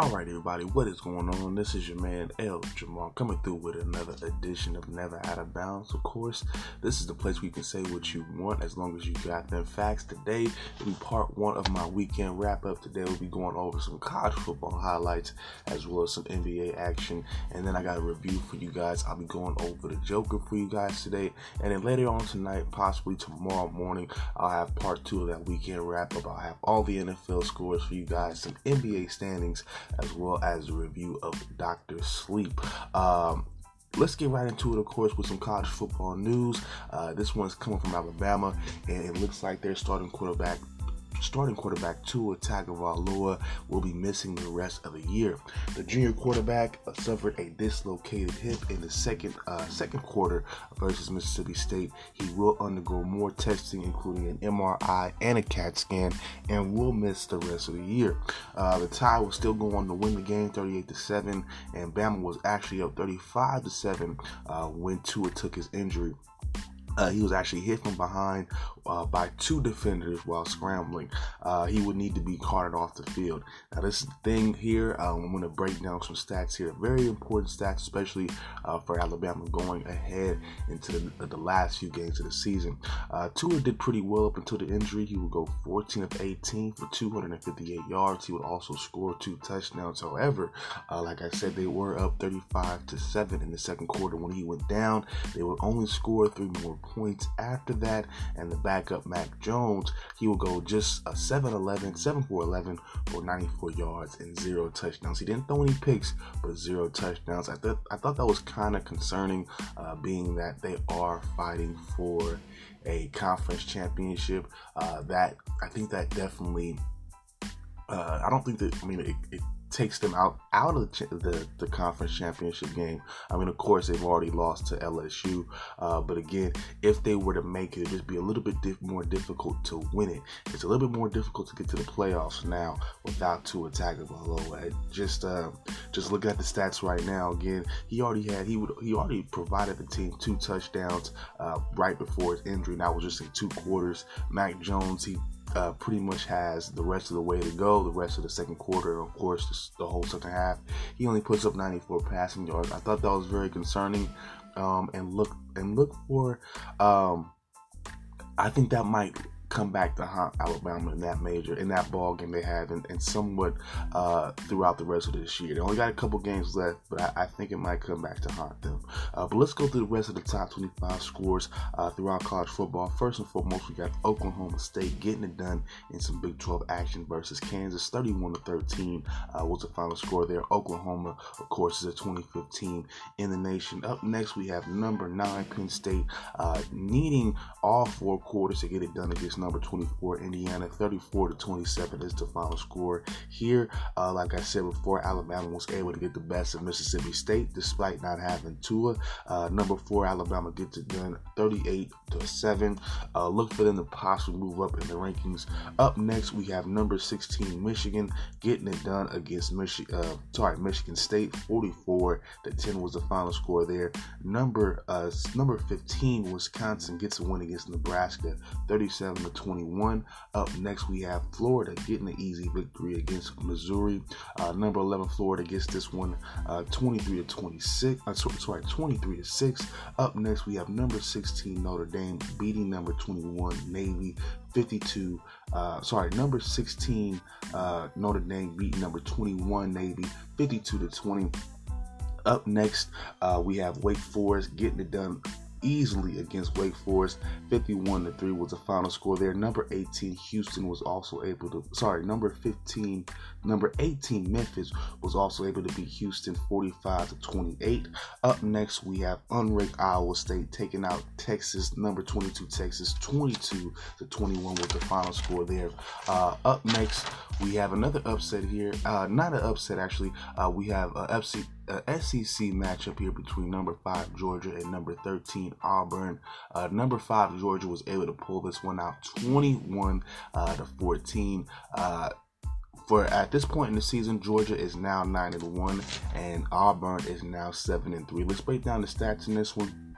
Alright, everybody, what is going on? This is your man L Jamal coming through with another edition of Never Out of Bounds. Of course, this is the place where you can say what you want as long as you got them facts. Today will be part one of my weekend wrap up. Today we'll be going over some college football highlights as well as some NBA action, and then I got a review for you guys. I'll be going over the Joker for you guys today, and then later on tonight, possibly tomorrow morning, I'll have part two of that weekend wrap up. I'll have all the NFL scores for you guys, some NBA standings as well as a review of Doctor Sleep. Um, let's get right into it, of course, with some college football news. Uh, this one's coming from Alabama, and it looks like their starting quarterback starting quarterback Tua Tagovailoa will be missing the rest of the year. The junior quarterback suffered a dislocated hip in the second uh, second quarter versus Mississippi State. He will undergo more testing, including an MRI and a CAT scan, and will miss the rest of the year. Uh, the Tide was still going to win the game, 38 to seven, and Bama was actually up 35 to seven uh, when Tua took his injury. Uh, he was actually hit from behind uh, by two defenders while scrambling. Uh, he would need to be carted off the field. Now, this thing here, um, I'm going to break down some stats here. Very important stats, especially uh, for Alabama going ahead into the, the, last few games of the season. Uh, Tua did pretty well up until the injury. He would go 14 of 18 for 258 yards. He would also score two touchdowns. However, uh, like I said, they were up 35 to 7 in the second quarter. When he went down, they would only score three more points after that, and the backup Mac Jones, he will go just a 7 11, 7 for 11 for 94 yards and zero touchdowns. He didn't throw any picks, but zero touchdowns. I, th- I thought that was kind of concerning, uh, being that they are fighting for a conference championship. Uh, that I think that definitely. Uh, I don't think that. I mean, it, it takes them out out of the, the, conference championship game. I mean, of course, they've already lost to LSU, uh, but again, if they were to make it, it'd just be a little bit more difficult to win it. It's a little bit more difficult to get to the playoffs now without Tua Tagovailoa. Just uh, just looking at the stats right now, again, he already had he would he already provided the team two touchdowns uh, right before his injury. That was just in two quarters. Mac Jones, he uh, pretty much has the rest of the way to go. The rest of the second quarter, of course, the, whole second half, he only puts up 94 passing yards. I thought that was very concerning. Um, and look and look for. Um, I think that might come back to haunt Alabama in that major in that ball game they have and, and somewhat uh, throughout the rest of this year. They only got a couple games left, but I, I think it might come back to haunt them. Uh, but let's go through the rest of the top 25 scores uh, throughout college football. First and foremost, we got Oklahoma State getting it done in some Big 12 action versus Kansas. 31 to 13 uh, was the final score there. Oklahoma, of course, is a 2015 in the nation. Up next, we have number nine Penn State uh, needing all four quarters to get it done against number 24, Indiana. 34 to 27 is the final score here. Uh, like I said before, Alabama was able to get the best of Mississippi State despite not having Tua. Uh, number four, Alabama gets it done 38 to 7. Uh, look for them to possibly move up in the rankings. Up next, we have number 16, Michigan, getting it done against Michigan. Uh, sorry, Michigan State. 44 to 10 was the final score there. Number uh, number 15, Wisconsin gets a win against Nebraska, 37 to 21. Up next, we have Florida getting an easy victory against Missouri. Uh, number 11, Florida gets this one uh, 23 to 26. Uh, sorry, 23 to 6. Up next, we have number 16, Notre Dame beating number 21, Navy 52. Uh, sorry, number 16, uh, Notre Dame beating number 21, Navy 52 to 20. Up next, uh, we have Wake Forest getting it done easily against Wake Forest. 51 to 3 was the final score there. Number 18, Houston was also able to, sorry, number 15, number 18, Memphis was also able to beat Houston 45 to 28. Up next, we have unranked Iowa State taking out Texas, number 22, Texas 22 to 21 was the final score there. Uh, up next, we have another upset here. Uh, not an upset, actually. Uh, we have a FC a SEC matchup here between number five Georgia and number 13 Auburn. Uh, number five Georgia was able to pull this one out 21 uh, to 14. Uh, for at this point in the season, Georgia is now nine and one, and Auburn is now seven and three. Let's break down the stats in this one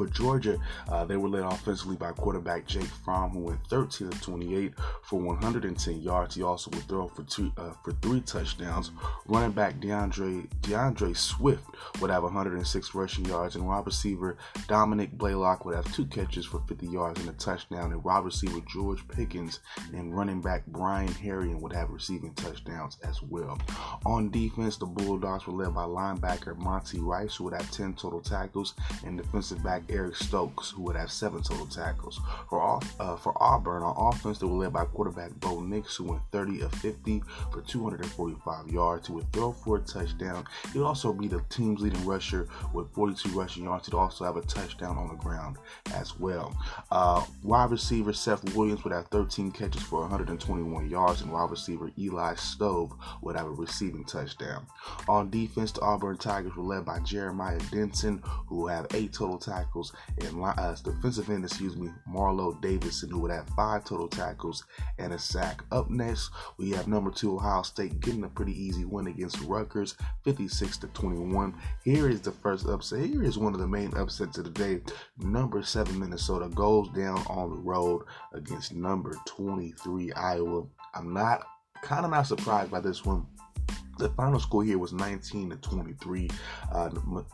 For Georgia, uh, they were led offensively by quarterback Jake Fromm, who went 13 of 28 for 110 yards. He also would throw for two uh, for three touchdowns. Running back D'Andre D'Andre Swift would have 106 rushing yards, and wide receiver Dominick Blaylock would have two catches for 50 yards and a touchdown. And wide receiver George Pickens and running back Brian Herrien would have receiving touchdowns as well. On defense, the Bulldogs were led by linebacker Monty Rice, who would have 10 total tackles, and defensive back Eric Stokes, who would have seven total tackles. For uh, for Auburn, on offense, they were led by quarterback Bo Nix, who went 30 of 50 for 245 yards. He would throw for a touchdown. He would also be the team's leading rusher with 42 rushing yards. He'd also have a touchdown on the ground as well. Uh, wide receiver Seth Williams would have 13 catches for 121 yards, and wide receiver Eli Stove would have a receiving touchdown. On defense, the Auburn Tigers were led by Jeremiah Dinson, who have eight total tackles, and uh, defensive end, excuse me, Marlon Davidson, who would have five total tackles and a sack. Up next, we have number two Ohio State getting a pretty easy win against Rutgers, 56 to 21. Here is the first upset. Here is one of the main upsets of the day. Number seven Minnesota goes down on the road against number 23 Iowa. I'm not kind of not surprised by this one the final score here was 19 to 23. Uh,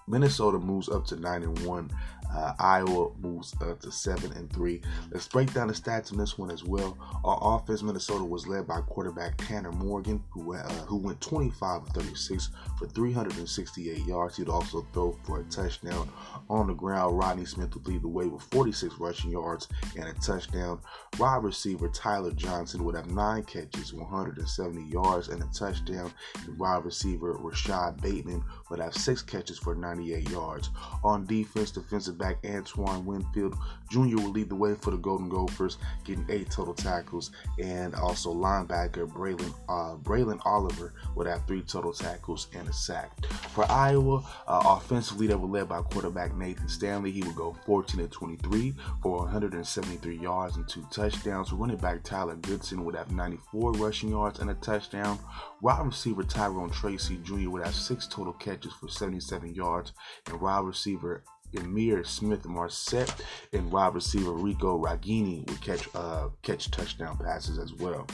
Minnesota moves up to 9 and 1. Uh, Iowa moves up to 7 and 3. Let's break down the stats in this one as well. Our offense, Minnesota, was led by quarterback Tanner Morgan, who uh, who went 25 of 36 for 368 yards. He'd also throw for a touchdown. On the ground, Rodney Smith would lead the way with 46 rushing yards and a touchdown. Wide receiver Tyler Johnson would have nine catches, 170 yards, and a touchdown. Wide receiver Rashod Bateman would have six catches for 98 yards. On defense, defensive back Antoine Winfield Jr. will lead the way for the Golden Gophers, getting eight total tackles, and also linebacker Braelen uh, Braelen Oliver would have three total tackles and a sack. For Iowa, uh, offensively, they were led by quarterback Nathan Stanley. He would go 14 to 23 for 173 yards and two touchdowns. Running back Tyler Goodson would have 94 rushing yards and a touchdown. Wide receiver Tyrone Tracy Jr. would have six total catches for 77 yards, and wide receiver Ihmir Smith-Marsette and wide receiver Rico Ragaini would catch uh, catch touchdown passes as well.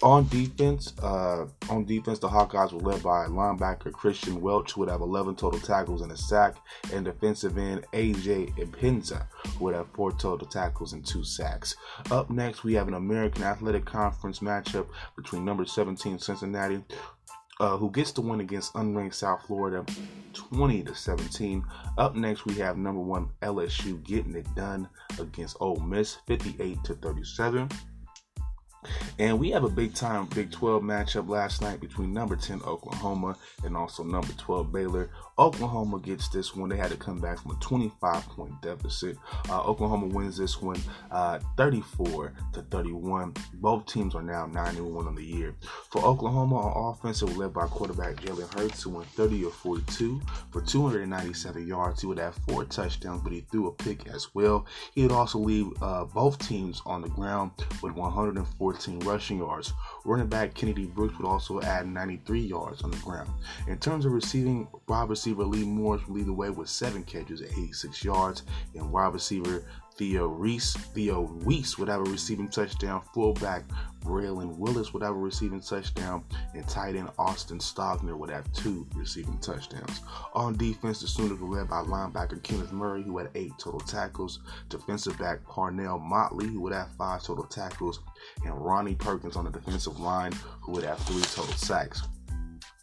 On defense, uh, on defense, the Hawkeyes were led by linebacker Kristian Welch, who would have 11 total tackles and a sack, and defensive end AJ Epenesa, who would have four total tackles and two sacks. Up next, we have an American Athletic Conference matchup between number 17 Cincinnati, uh, who gets the win against unranked South Florida, 20 to 17. Up next, we have number one LSU getting it done against Ole Miss, 58 to 37. And we have a big time Big 12 matchup last night between number 10 Oklahoma and also number 12 Baylor. Oklahoma gets this one. They had to come back from a 25 point deficit. Uh, Oklahoma wins this one uh, 34 to 31. Both teams are now 9 and 1 on the year. For Oklahoma, on offense, it was led by quarterback Jalen Hurts, who went 30 of 42 for 297 yards. He would have four touchdowns, but he threw a pick as well. He would also leave uh, both teams on the ground with 114 rushing yards. Running back Kennedy Brooks would also add 93 yards on the ground. In terms of receiving, wide receiver Lee Morris would lead the way with seven catches at 86 yards, and wide receiver Theo Reese, Theo Wease would have a receiving touchdown. Fullback Braylon Willis would have a receiving touchdown, and tight end Austin Stogner would have two receiving touchdowns. On defense, the Sooners were led by linebacker Kenneth Murray, who had eight total tackles, defensive back Parnell Motley, who would have five total tackles, and Ronnie Perkins on the defensive line, who would have three total sacks.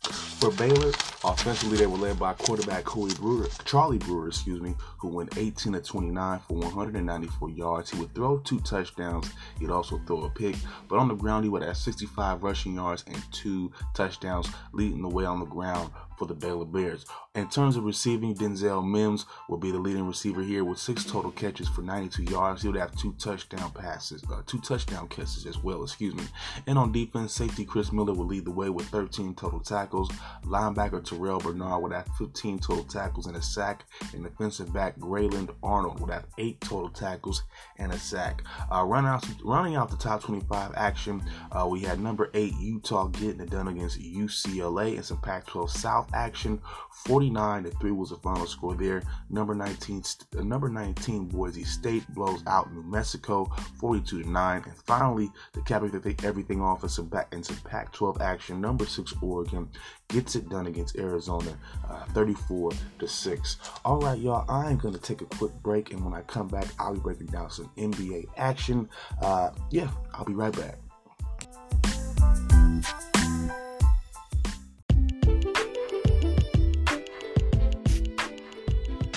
For Baylor, offensively they were led by quarterback Brewer, Charlie Brewer, excuse me, who went 18 to 29 for 194 yards. He would throw two touchdowns. He'd also throw a pick, but on the ground he would have 65 rushing yards and two touchdowns, leading the way on the ground for the Baylor Bears. In terms of receiving, Denzel Mims will be the leading receiver here with six total catches for 92 yards. He would have two touchdown passes, uh, two touchdown catches as well, excuse me. And on defense, safety Chris Miller will lead the way with 13 total tackles. Linebacker Terrell Bernard would have 15 total tackles and a sack. And defensive back Grayland Arnold would have eight total tackles and a sack. Uh, running, out, running out the top 25 action, uh, we had number eight Utah getting it done against UCLA and some Pac 12 South South action. 49 to 3 was the final score there. Number 19, uh, number 19 Boise State blows out New Mexico 42 to 9. And finally, the to cap everything off and some back into Pac 12 action, number 6 Oregon gets it done against Arizona uh, 34 to 6. All right, y'all, I am going to take a quick break. And when I come back, I'll be breaking down some NBA action. Uh, yeah, I'll be right back.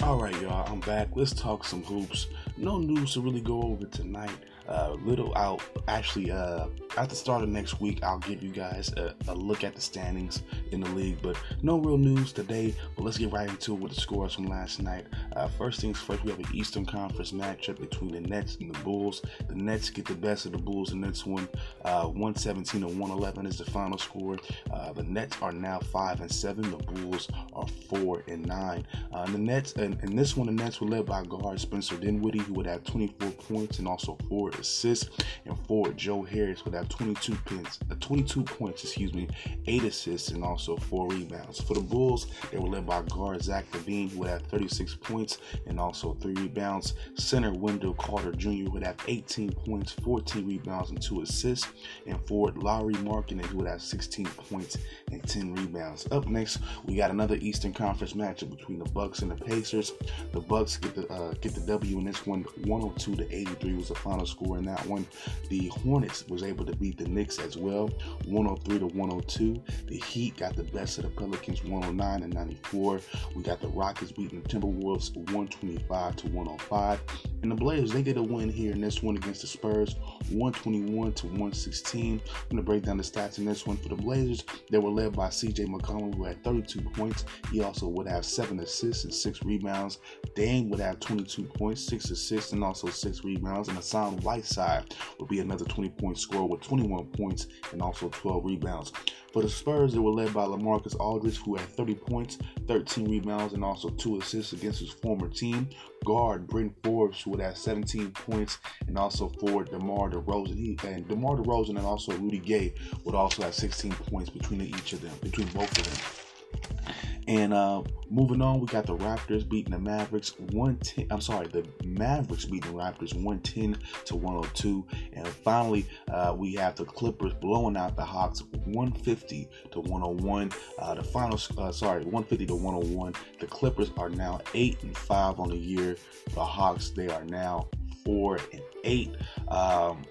All right, y'all, I'm back. Let's talk some hoops. No news to really go over tonight. Uh, little out, actually, uh, at the start of next week, I'll give you guys a, a, look at the standings in the league. But no real news today. But let's get right into it with the scores from last night. Uh, first things first, we have an Eastern Conference matchup between the Nets and the Bulls. The Nets get the best of the Bulls in this one. Uh, 117 to 111 is the final score. Uh, the Nets are now five and seven. The Bulls are four and nine. Uh, the Nets, and in this one, the Nets were led by guard Spencer Dinwiddie, who would have 24 points and also four assists, and forward Joe Harris would have 22 points, uh, 22 points, excuse me, eight assists, and also four rebounds. For the Bulls, they were led by guard Zach LaVine, who have 36 points and also three rebounds. Center Wendell Carter Jr. would have 18 points, 14 rebounds, and two assists, and forward Lauri Markkanen, who would have 16 points and 10 rebounds. Up next, we got another Eastern Conference matchup between the Bucks and the Pacers. The Bucks get the uh, get the W in this one, 102 to 83 was the final score in that one. The Hornets was able to beat the Knicks as well, 103 to 102. The Heat got the best of the Pelicans, 109 and 94. We got the Rockets beating the Timberwolves, 125 to 105. And the Blazers, they get a win here in this one against the Spurs, 121 to 116. I'm gonna break down the stats in this one for the Blazers. They were led by CJ McCollum, who had 32 points. He also would have seven assists and six rebounds. Dame would have 22 points, six assists, and also six rebounds. And Hassan Whiteside would be another 20 point scorer with 21 points and also 12 rebounds. For the Spurs, they were led by LaMarcus Aldridge, who had 30 points, 13 rebounds, and also two assists against his former team. Guard Bryn Forbes, who would have 17 points, and also forward DeMar DeRozan. He, and DeMar DeRozan and also Rudy Gay would also have 16 points between each of them, between both of them. And uh, moving on, we got the Raptors beating the Mavericks 110. I'm sorry, the Mavericks beating the Raptors 110 to 102. And finally, uh, we have the Clippers blowing out the Hawks 150 to 101. Uh, the final, uh, sorry, 150 to 101. The Clippers are now eight and five on the year. The Hawks, they are now four and eight. Um,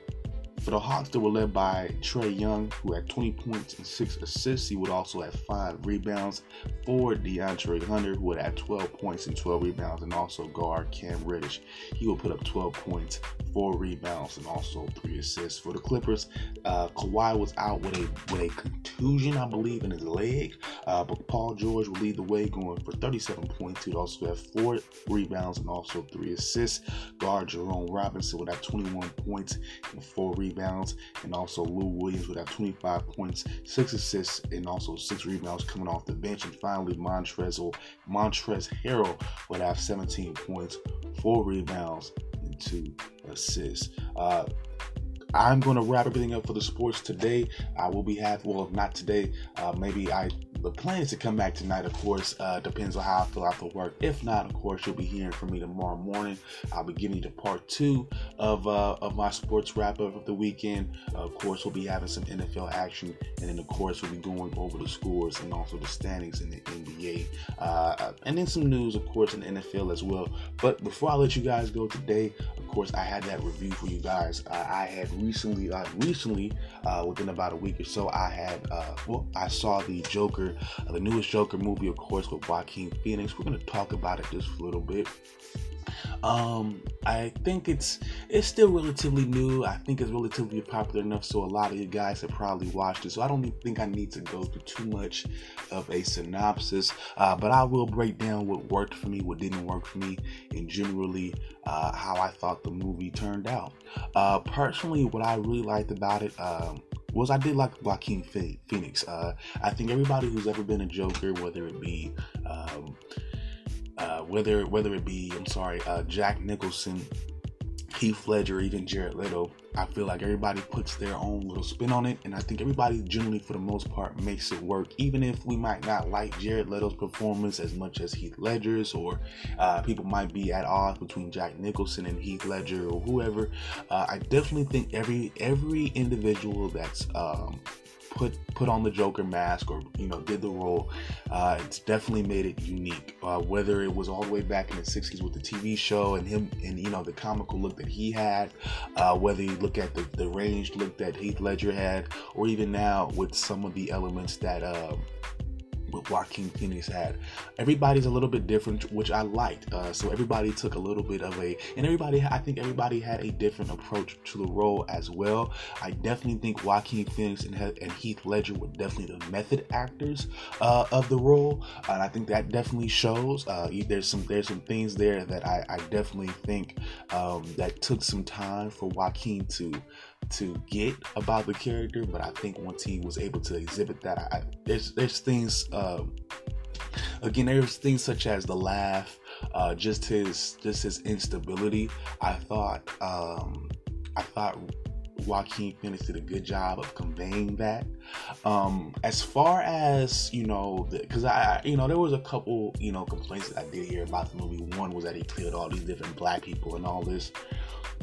for the Hawks, they were led by Trae Young, who had 20 points and 6 assists. He would also have 5 rebounds. For DeAndre Hunter, who would have 12 points and 12 rebounds, and also guard Cam Reddish. He would put up 12 points, 4 rebounds, and also 3 assists. For the Clippers, uh, Kawhi was out with a with a contusion, I believe, in his leg. Uh, but Paul George will lead the way, going for 37 points. He'd also have 4 rebounds and also 3 assists. Guard Jerome Robinson would have 21 points and 4 rebounds and also Lou Williams would have 25 points, six assists, and also six rebounds coming off the bench. And finally, Montrezl Montrezl Harrell would have 17 points, four rebounds, and assist. Uh, I'm going to wrap everything up for the sports today. I will be having, well, if not today. Uh, maybe I the plan is to come back tonight, of course. Uh, depends on how I feel after work. If not, of course, you'll be hearing from me tomorrow morning. I'll be getting to part two of uh, of my sports wrap up of the weekend. Uh, of course, we'll be having some NFL action, and then of course we'll be going over the scores and also the standings in the NBA, uh, and then some news, of course, in the NFL as well. But before I let you guys go today, of course, I had that review for you guys. I had recently, uh, recently, uh, within about a week or so, I had well, I saw the Joker uh, the newest Joker movie, of course, with Joaquin Phoenix. We're going to talk about it just a little bit. Um, I think it's it's still relatively new. I think it's relatively popular enough so a lot of you guys have probably watched it. So I don't think I need to go through too much of a synopsis, uh, but I will break down what worked for me, what didn't work for me, and generally uh, how I thought the movie turned out. Uh, personally, what I really liked about it. Um, was I did like Joaquin Phoenix. Uh, I think everybody who's ever been a Joker, whether it be um, uh, whether whether it be I'm sorry, uh, Jack Nicholson, Heath Ledger, even Jared Leto, I feel like everybody puts their own little spin on it, and I think everybody generally, for the most part, makes it work. Even if we might not like Jared Leto's performance as much as Heath Ledger's, or uh, people might be at odds between Jack Nicholson and Heath Ledger or whoever, uh, I definitely think every every individual that's um, put put on the Joker mask or you know did the role, uh, it's definitely made it unique. Uh, whether it was all the way back in the '60s with the TV show and him and you know the comical look that he had, uh, whether you look at the the ranged look that Heath Ledger had, or even now with some of the elements that. What Joaquin Phoenix had. Everybody's a little bit different, which I liked. Uh, so everybody took a little bit of a, and everybody, I think everybody had a different approach to the role as well. I definitely think Joaquin Phoenix and, and Heath Ledger were definitely the method actors uh, of the role, and I think that definitely shows. Uh, there's some there's some things there that I, I definitely think um, that took some time for Joaquin to to get about the character, but I think once he was able to exhibit that, I, there's there's things. Um, again, there's things such as the laugh, uh, just his just his instability. I thought um, I thought Joaquin Phoenix did a good job of conveying that. Um, as far as you know, because I, you know, there was a couple, you know, complaints that I did hear about the movie. One was that he killed all these different black people and all this.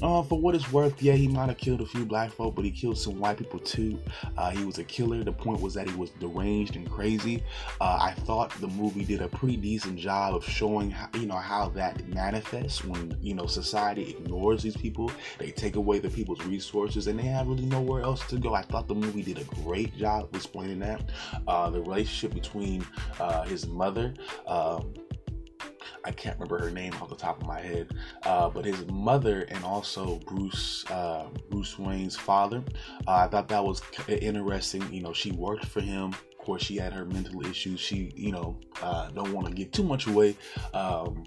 Uh, for what it's worth, yeah, he might have killed a few black folk, but he killed some white people too. Uh, he was a killer. The point was that he was deranged and crazy. Uh, I thought the movie did a pretty decent job of showing, how, you know, how that manifests when you know society ignores these people. They take away the people's resources, and they have really nowhere else to go. I thought the movie did a great job explaining that. Uh, the relationship between uh, his mother. Um, I can't remember her name off the top of my head, uh, but his mother and also Bruce uh, Bruce Wayne's father. Uh, I thought that was interesting. You know, she worked for him. Of course, she had her mental issues. She, you know, uh, don't want to give too much away. Um,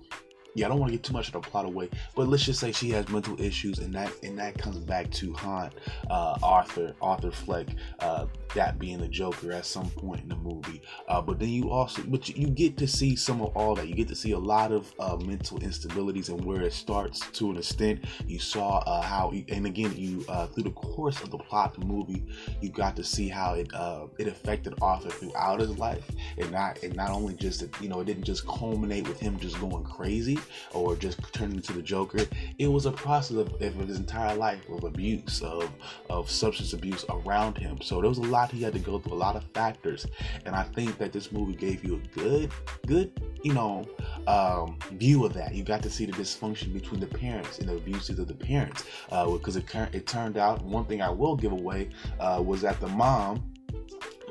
yeah, I don't want to get too much of the plot away, but let's just say she has mental issues, and that and that comes back to haunt uh, Arthur Arthur Fleck, uh, that being the Joker at some point in the movie. Uh, but then you also, but you, get to see some of all that. You get to see a lot of uh, mental instabilities and where it starts to an extent. You saw uh, how, and again, you uh, through the course of the plot, the movie, you got to see how it it affected Arthur throughout his life, and not and not only just you know it didn't just culminate with him just going crazy or just turning into the Joker. It was a process of, of his entire life of abuse, of of substance abuse around him. So there was a lot he had to go through, a lot of factors, and I think that this movie gave you a good, good, you know, um, view of that. You got to see the dysfunction between the parents and the abuses of the parents, because uh, it it turned out one thing I will give away uh, was that the mom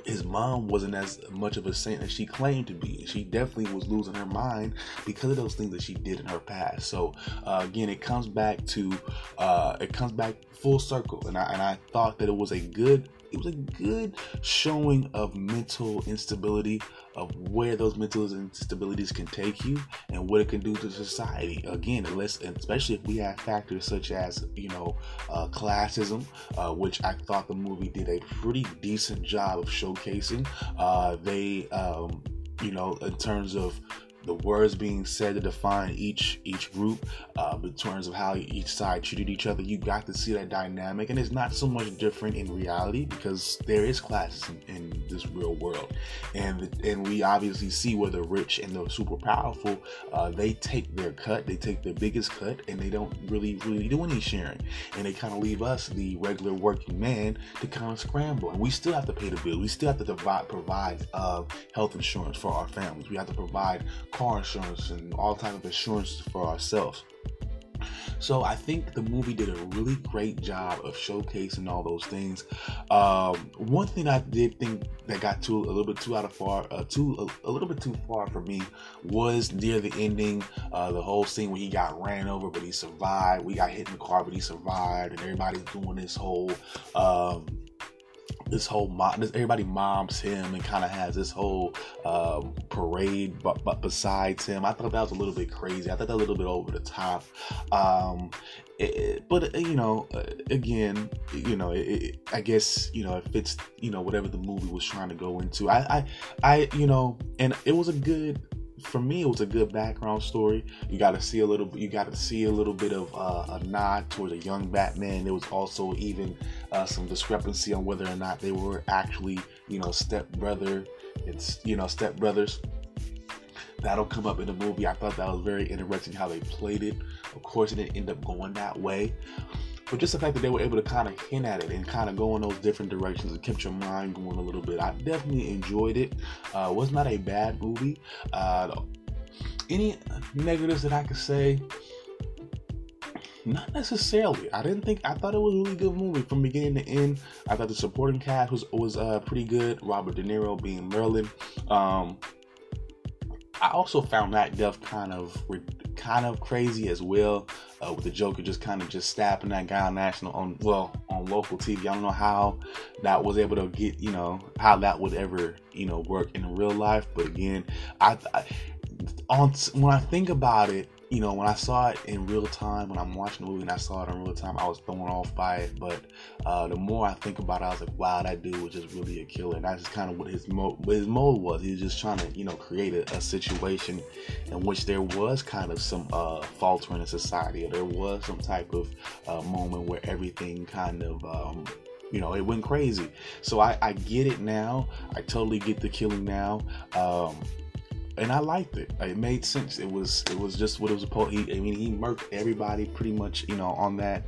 his mom wasn't as much of a saint as she claimed to be. She definitely was losing her mind because of those things that she did in her past. So uh, again, it comes back to uh, it comes back full circle, and I and I thought that it was a good it was a good showing of mental instability of where those mental instabilities can take you and what it can do to society. Again, unless, especially if we have factors such as, you know, uh, classism, uh, which I thought the movie did a pretty decent job of showcasing. Uh, they, um, you know, in terms of the words being said to define each each group uh, in terms of how each side treated each other you got to see that dynamic. And it's not so much different in reality because there is classes in, in this real world. And and we obviously see where the rich and the super powerful uh, they take their cut they take their biggest cut and they don't really really do any sharing. And they kind of leave us the regular working man to kind of scramble. And we still have to pay the bill we still have to provide, provide uh, health insurance for our families. We have to provide car insurance and all type of insurance for ourselves. So I think the movie did a really great job of showcasing all those things. Um, one thing I did think that got too a little bit too out of far, uh, too a, a, little bit too far for me was near the ending, uh, the whole scene where he got ran over but he survived. We got hit in the car but he survived, and everybody's doing this whole. Um, this whole mom, this, everybody moms him and kind of has this whole um, parade but, besides him. I thought that was a little bit crazy. I thought that a little bit over the top. Um, it, but uh, you know, uh, again, you know, it, I guess you know it fits. You know, whatever the movie was trying to go into. I, I, I, you know, and it was a good for me, it was a good background story. You got to see a little, you got to see a little bit of uh, a nod towards a young Batman. There was also even uh, some discrepancy on whether or not they were actually, you know, step brother and you know step brothers. That'll come up in the movie. I thought that was very interesting how they played it. Of course, it didn't end up going that way, but just the fact that they were able to kind of hint at it and kind of go in those different directions and kept your mind going a little bit. I definitely enjoyed it. Uh, was not a bad movie. Uh, any negatives that I could say? Not necessarily. I didn't think. I thought it was a really good movie from beginning to end. I thought the supporting cast was was uh, pretty good. Robert De Niro being Merlin. Um, I also found that death kind of kind of crazy as well, uh, with the Joker just kind of just stabbing that guy on national on well on local TV. I don't know how that was able to get you know how that would ever you know work in real life, but again, I, I on when I think about it, you know, when I saw it in real time, when I'm watching the movie and I saw it in real time, I was thrown off by it. But uh, the more I think about it, I was like, wow, that dude was just really a killer. And that's just kind of what his mode, what his mode was. He was just trying to, you know, create a, a situation in which there was kind of some uh, faltering in society, or there was some type of uh, moment where everything kind of. Um, you know, it went crazy. So I, I get it now. I totally get the killing now. Um, and I liked it. It made sense. It was it was just what it was supposed. He, I mean, he murked everybody pretty much, you know, on that,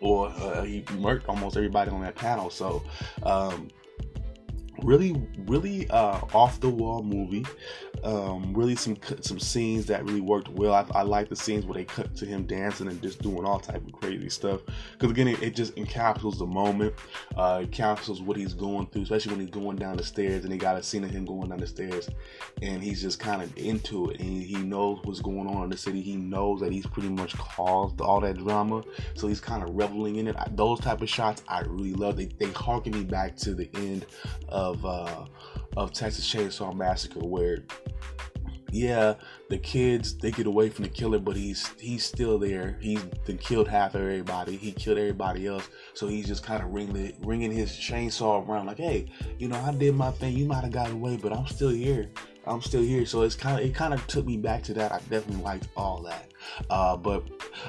or uh, he murked almost everybody on that panel. So, um, really, really uh, off the wall movie. Um, really, some some scenes that really worked well. I, I like the scenes where they cut to him dancing and just doing all type of crazy stuff. Because again, it, it, just encapsulates the moment. Uh, encapsulates what he's going through, especially when he's going down the stairs and they got a scene of him going down the stairs, and he's just kind of into it. And he knows what's going on in the city. He knows that he's pretty much caused all that drama, so he's kind of reveling in it. I, those type of shots I really love. They they harken me back to the end of uh, of Texas Chainsaw Massacre, where yeah, the kids they get away from the killer, but he's he's still there. He's killed half of everybody. He killed everybody else, so he's just kind of ringing ringing his chainsaw around like, hey, you know, I did my thing. You might have got away, but I'm still here. I'm still here. So it's kind of it kind of took me back to that. I definitely liked all that. Uh, but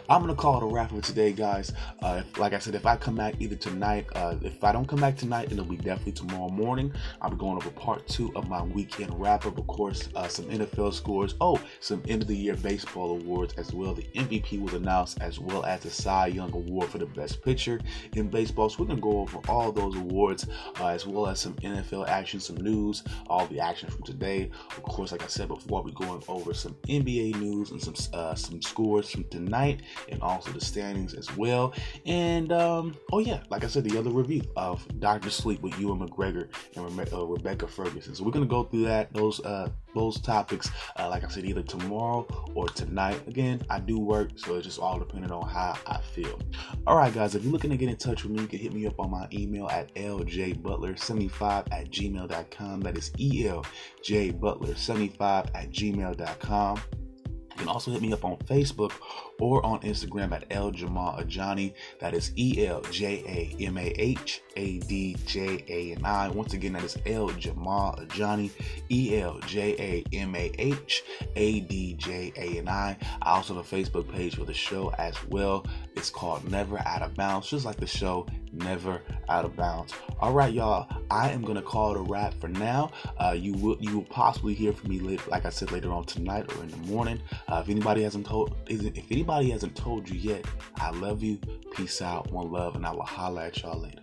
I'm gonna call it a wrap for today, guys. Uh, if, like I said, if I come back either tonight, uh, if I don't come back tonight, it'll be definitely tomorrow morning. I'll be going over part two of my weekend wrap up. Of course, uh, some NFL scores. Oh, some end of the year baseball awards as well. The MVP was announced as well as the Cy Young Award for the best pitcher in baseball. So we're gonna go over all those awards uh, as well as some NFL action, some news, all the action from today. Of course, like I said before, we're going over some NBA news and some uh, some scores from tonight and also the standings as well. And um, oh yeah, like I said, the other review of Doctor Sleep with Ewan McGregor and Re- uh, Rebecca Ferguson. So we're gonna go through that those uh, those topics. Uh, like I said, either tomorrow or tonight. Again, I do work, so it's just all depending on how I feel. All right, guys, if you're looking to get in touch with me, you can hit me up on my email at ljbutler75 at gmail.com. That is eljbutler75 at gmail.com. Can also hit me up on Facebook or on Instagram at El Jamal Ajani. That is E L J A M A H A D J A N I. Once again, that is El Jamal Ajani. E L J A M A H A D J A N I. I also have a Facebook page for the show as well. It's called Never Out of Bounds, just like the show Never Out of Bounds. All right, y'all. I am gonna call it a wrap for now. Uh, you will you will possibly hear from me later, like I said later on tonight or in the morning. Uh, if anybody hasn't told, if anybody hasn't told you yet, I love you. Peace out, one love, and I will holla at y'all later.